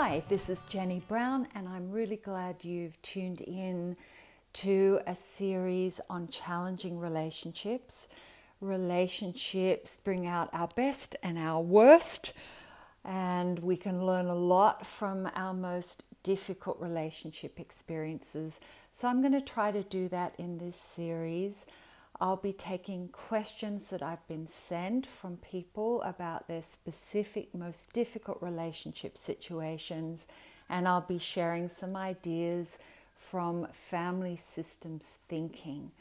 Hi, this is Jenny Brown, and I'm really glad you've tuned in to a series on challenging relationships. Relationships bring out our best and our worst, and we can learn a lot from our most difficult relationship experiences. So, I'm going to try to do that in this series. I'll be taking questions that I've been sent from people about their specific, most difficult relationship situations, and I'll be sharing some ideas from family systems thinking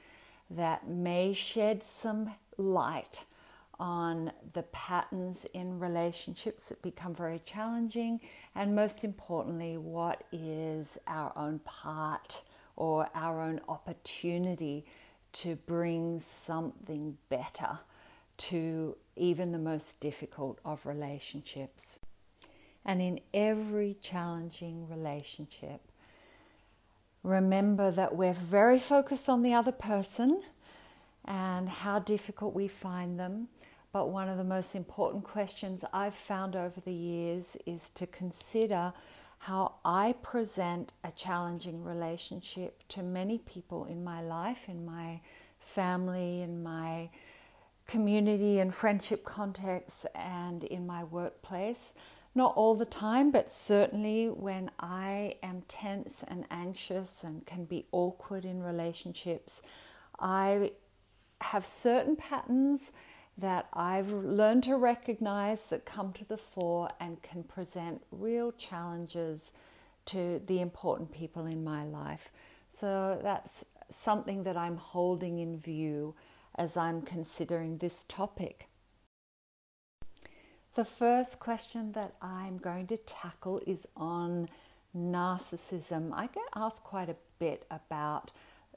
that may shed some light on the patterns in relationships that become very challenging, and most importantly, what is our own part or our own opportunity to bring something better to even the most difficult of relationships. And in every challenging relationship, remember that we're very focused on the other person and how difficult we find them. But one of the most important questions I've found over the years is to consider how I present a challenging relationship to many people in my life, in my family, in my community and friendship contexts, and in my workplace. Not all the time, but certainly when I am tense and anxious and can be awkward in relationships, I have certain patterns that I've learned to recognize that come to the fore and can present real challenges to the important people in my life. So that's something that I'm holding in view as I'm considering this topic. The first question that I'm going to tackle is on narcissism. I get asked quite a bit about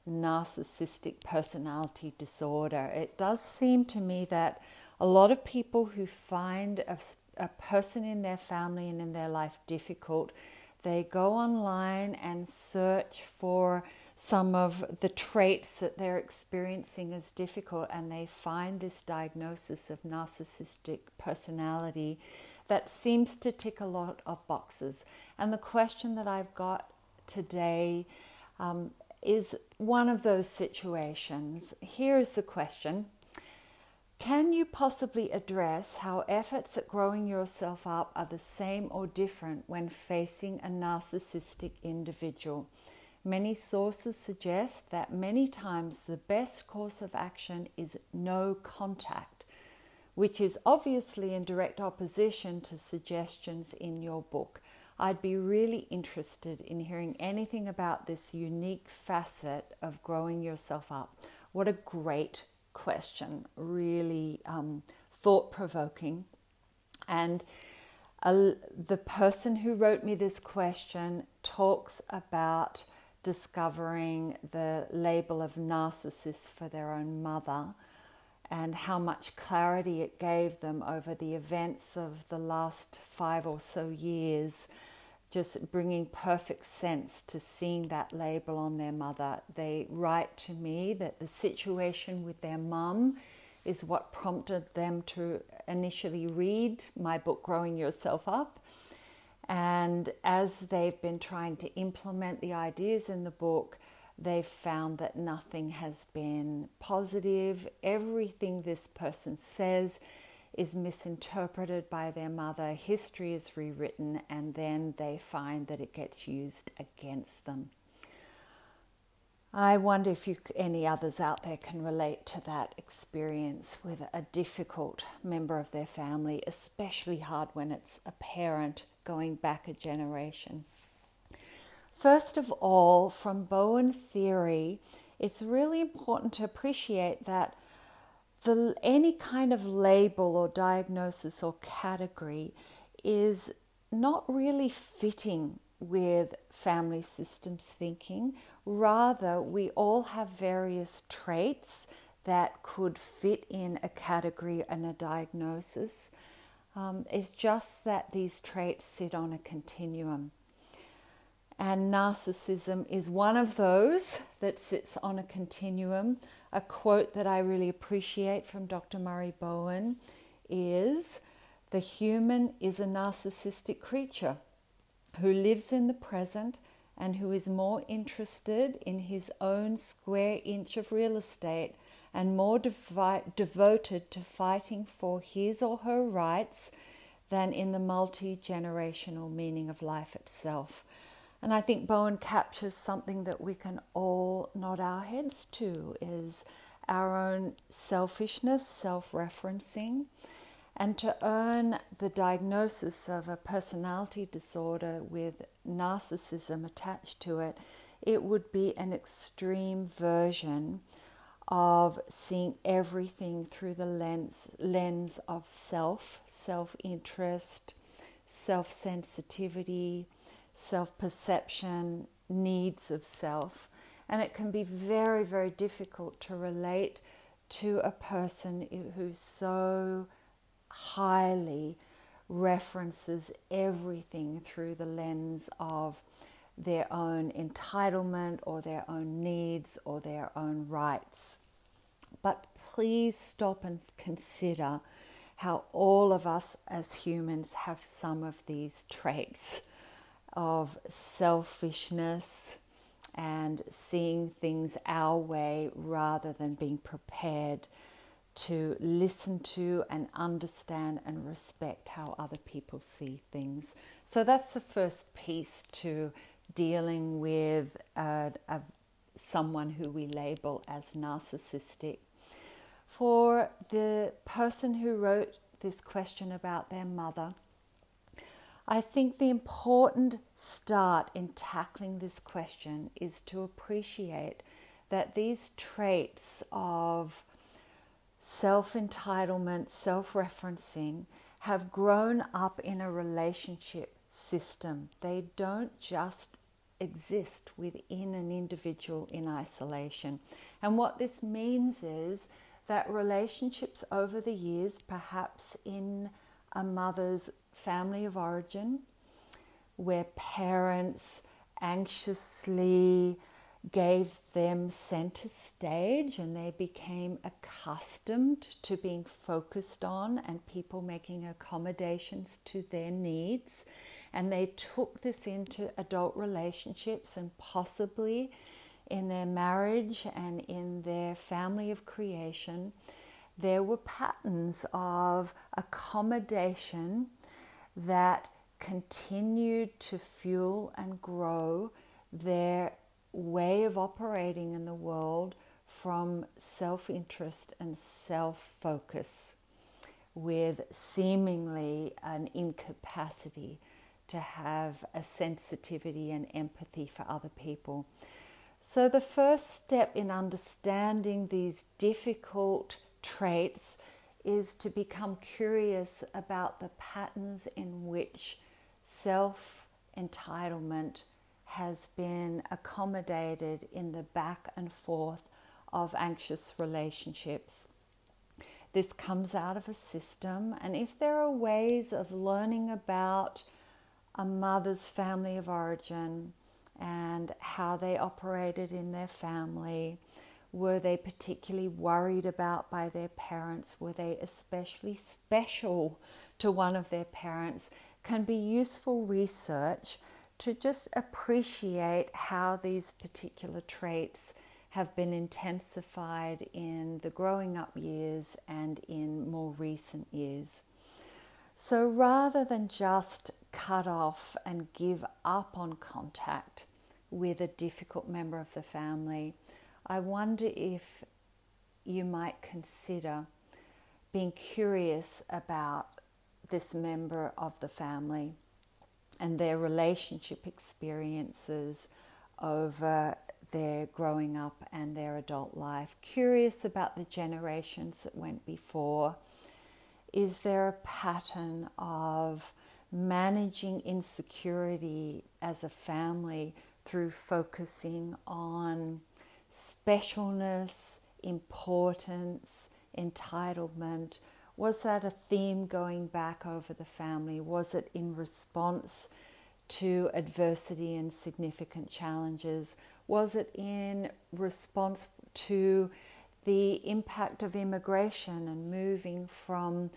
narcissistic personality disorder. It does seem to me that a lot of people who find a, a person in their family and in their life difficult, they go online and search for some of the traits that they're experiencing as difficult, and they find this diagnosis of narcissistic personality that seems to tick a lot of boxes. And the question that I've got today um, is one of those situations. Here is the question Can you possibly address how efforts at growing yourself up are the same or different when facing a narcissistic individual? Many sources suggest that many times the best course of action is no contact, which is obviously in direct opposition to suggestions in your book. I'd be really interested in hearing anything about this unique facet of growing yourself up. What a great question, really um, thought provoking. And uh, the person who wrote me this question talks about discovering the label of narcissist for their own mother and how much clarity it gave them over the events of the last five or so years just bringing perfect sense to seeing that label on their mother. They write to me that the situation with their mum is what prompted them to initially read my book, Growing Yourself Up. And as they've been trying to implement the ideas in the book, they've found that nothing has been positive. Everything this person says is misinterpreted by their mother, history is rewritten, and then they find that it gets used against them. I wonder if you, any others out there can relate to that experience with a difficult member of their family, especially hard when it's a parent going back a generation. First of all, from Bowen theory, it's really important to appreciate that the, any kind of label or diagnosis or category is not really fitting with family systems thinking. Rather, we all have various traits that could fit in a category and a diagnosis. Um, it's just that these traits sit on a continuum. And narcissism is one of those that sits on a continuum a quote that I really appreciate from Dr. Murray Bowen is The human is a narcissistic creature. who lives in the present and who is more interested in his own square inch of real estate and more devi- devoted to fighting for his or her rights than in the multi generational meaning of life itself. And I think Bowen captures something that we can all nod our heads to is our own selfishness, self referencing, and to earn the diagnosis of a personality disorder with narcissism attached to it, it would be an extreme version of seeing everything through the lens lens of self, self-interest, self-sensitivity, self-perception, needs of self. And it can be very, very difficult to relate to a person who so highly references everything through the lens of their own entitlement or their own needs or their own rights. But please stop and consider how all of us as humans have some of these traits of selfishness and seeing things our way rather than being prepared to listen to and understand and respect how other people see things. So that's the first piece to dealing with uh, a, someone who we label as narcissistic. For the person who wrote this question about their mother, I think the important start in tackling this question is to appreciate that these traits of self entitlement, self referencing have grown up in a relationship system. They don't just exist within an individual in isolation. And what this means is that relationships over the years, perhaps in a mother's family of origin, where parents anxiously gave them center stage and they became accustomed to being focused on and people making accommodations to their needs. And they took this into adult relationships and possibly in their marriage and in their family of creation, there were patterns of accommodation that continued to fuel and grow their way of operating in the world from self interest and self focus, with seemingly an incapacity to have a sensitivity and empathy for other people. So, the first step in understanding these difficult traits is to become curious about the patterns in which self entitlement has been accommodated in the back and forth of anxious relationships. This comes out of a system, and if there are ways of learning about a mother's family of origin and how they operated in their family. Were they particularly worried about by their parents? Were they especially special to one of their parents? Can be useful research to just appreciate how these particular traits have been intensified in the growing up years and in more recent years. So rather than just cut off and give up on contact with a difficult member of the family, I wonder if you might consider being curious about this member of the family and their relationship experiences over their growing up and their adult life, curious about the generations that went before. Is there a pattern of managing insecurity as a family through focusing on specialness, importance, entitlement? Was that a theme going back over the family? Was it in response to adversity and significant challenges? Was it in response to the impact of immigration and moving from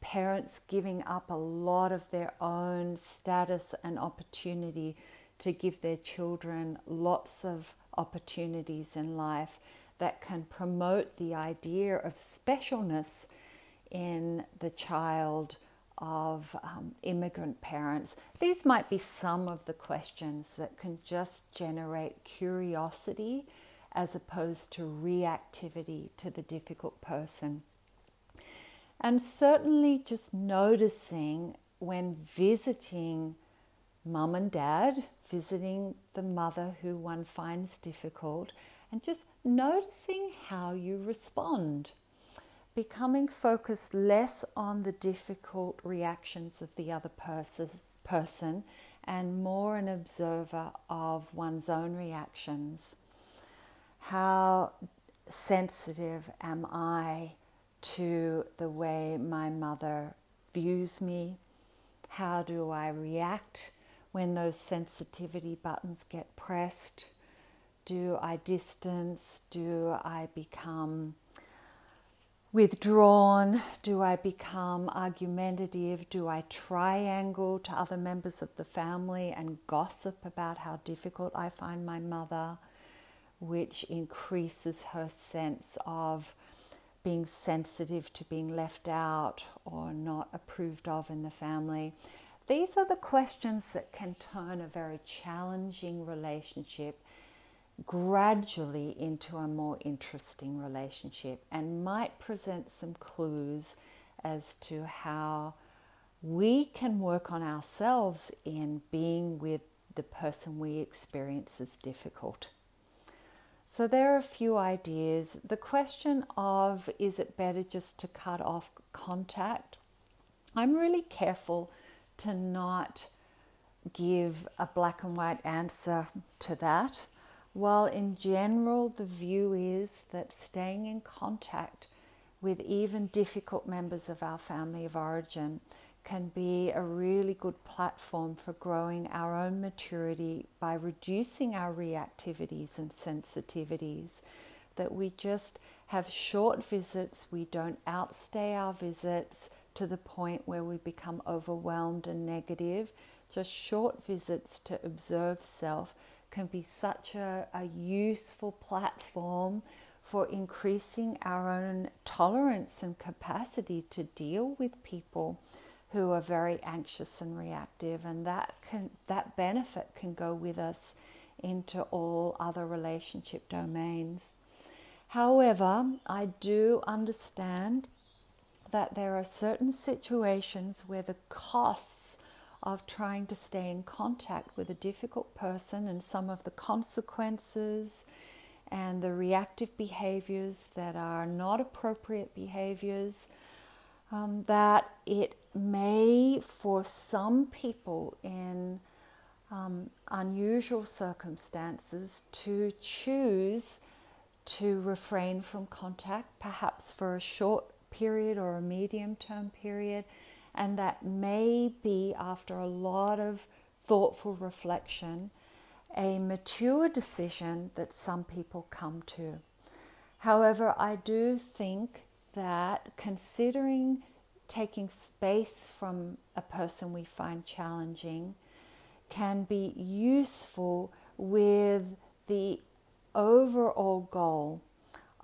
parents giving up a lot of their own status and opportunity to give their children lots of opportunities in life that can promote the idea of specialness in the child of um, immigrant parents. These might be some of the questions that can just generate curiosity as opposed to reactivity to the difficult person. And certainly just noticing when visiting mum and dad, visiting the mother who one finds difficult, and just noticing how you respond. Becoming focused less on the difficult reactions of the other person and more an observer of one's own reactions. How sensitive am I to the way my mother views me? How do I react when those sensitivity buttons get pressed? Do I distance? Do I become withdrawn? Do I become argumentative? Do I triangle to other members of the family and gossip about how difficult I find my mother, which increases her sense of being sensitive to being left out or not approved of in the family. These are the questions that can turn a very challenging relationship gradually into a more interesting relationship and might present some clues as to how we can work on ourselves in being with the person we experience as difficult. So, there are a few ideas. The question of is it better just to cut off contact? I'm really careful to not give a black and white answer to that. While in general, the view is that staying in contact with even difficult members of our family of origin can be a really good platform for growing our own maturity by reducing our reactivities and sensitivities. That we just have short visits, we don't outstay our visits to the point where we become overwhelmed and negative. Just short visits to observe self can be such a, a useful platform for increasing our own tolerance and capacity to deal with people who are very anxious and reactive, and that can that benefit can go with us into all other relationship domains. However, I do understand that there are certain situations where the costs of trying to stay in contact with a difficult person and some of the consequences and the reactive behaviors that are not appropriate behaviors, um, that it may, for some people in um, unusual circumstances, to choose to refrain from contact, perhaps for a short period or a medium term period, and that may be after a lot of thoughtful reflection a mature decision that some people come to. However, I do think that considering taking space from a person we find challenging can be useful with the overall goal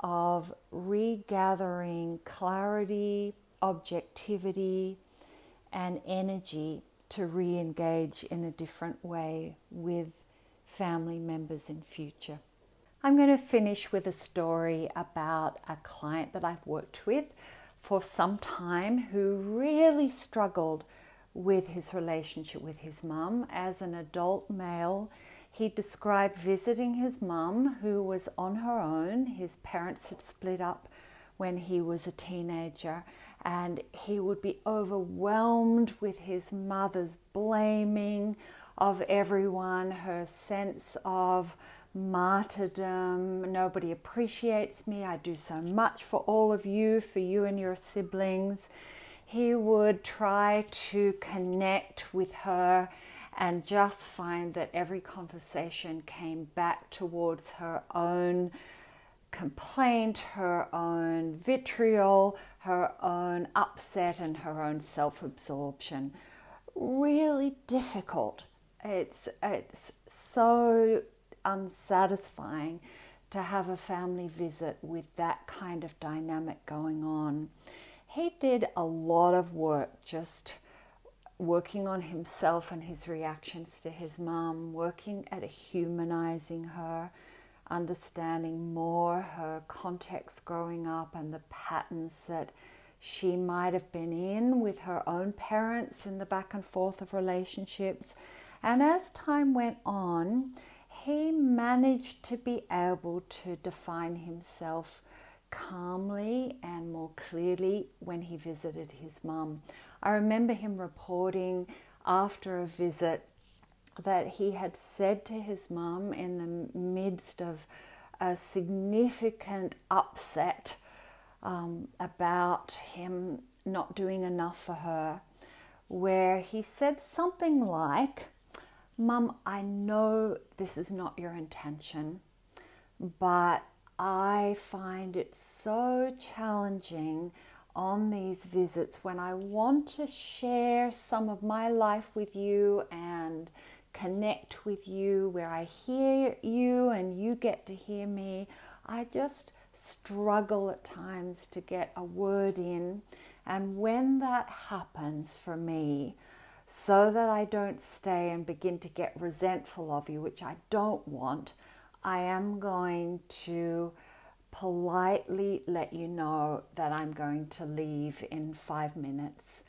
of regathering clarity, objectivity, and energy to re engage in a different way with family members in future. I'm going to finish with a story about a client that I've worked with for some time who really struggled with his relationship with his mum. As an adult male, he described visiting his mum, who was on her own. His parents had split up when he was a teenager, and he would be overwhelmed with his mother's blaming of everyone, her sense of martyrdom. Nobody appreciates me. I do so much for all of you, for you and your siblings. He would try to connect with her and just find that every conversation came back towards her own complaint, her own vitriol, her own upset, and her own self absorption. Really difficult. It's, it's so unsatisfying to have a family visit with that kind of dynamic going on. He did a lot of work just working on himself and his reactions to his mum, working at humanizing her, understanding more her context growing up and the patterns that she might have been in with her own parents in the back and forth of relationships. And as time went on, he managed to be able to define himself calmly and more clearly when he visited his mum. I remember him reporting after a visit that he had said to his mum in the midst of a significant upset um, about him not doing enough for her, where he said something like, Mum, I know this is not your intention, but I find it so challenging on these visits when I want to share some of my life with you and connect with you, where I hear you and you get to hear me. I just struggle at times to get a word in. And when that happens for me, so that I don't stay and begin to get resentful of you, which I don't want, I am going to politely let you know that I'm going to leave in five minutes.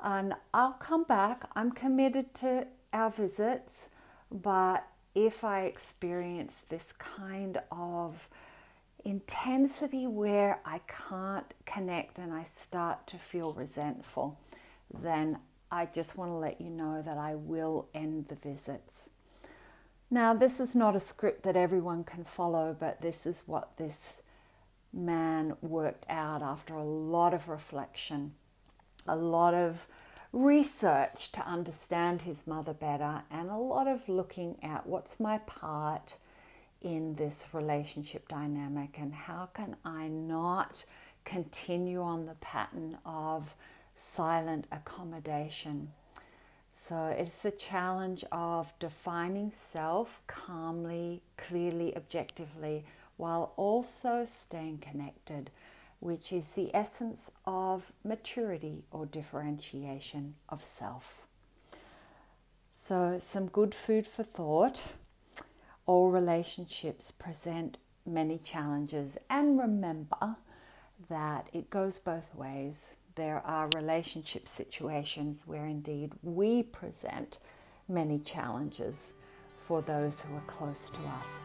And I'll come back. I'm committed to our visits, but if I experience this kind of intensity where I can't connect and I start to feel resentful, then I just want to let you know that I will end the visits. Now, this is not a script that everyone can follow, but this is what this man worked out after a lot of reflection, a lot of research to understand his mother better, and a lot of looking at what's my part in this relationship dynamic and how can I not continue on the pattern of silent accommodation. So it's a challenge of defining self calmly, clearly, objectively, while also staying connected which is the essence of maturity or differentiation of self. So, some good food for thought. All relationships present many challenges, and remember that it goes both ways. There are relationship situations where indeed we present many challenges for those who are close to us.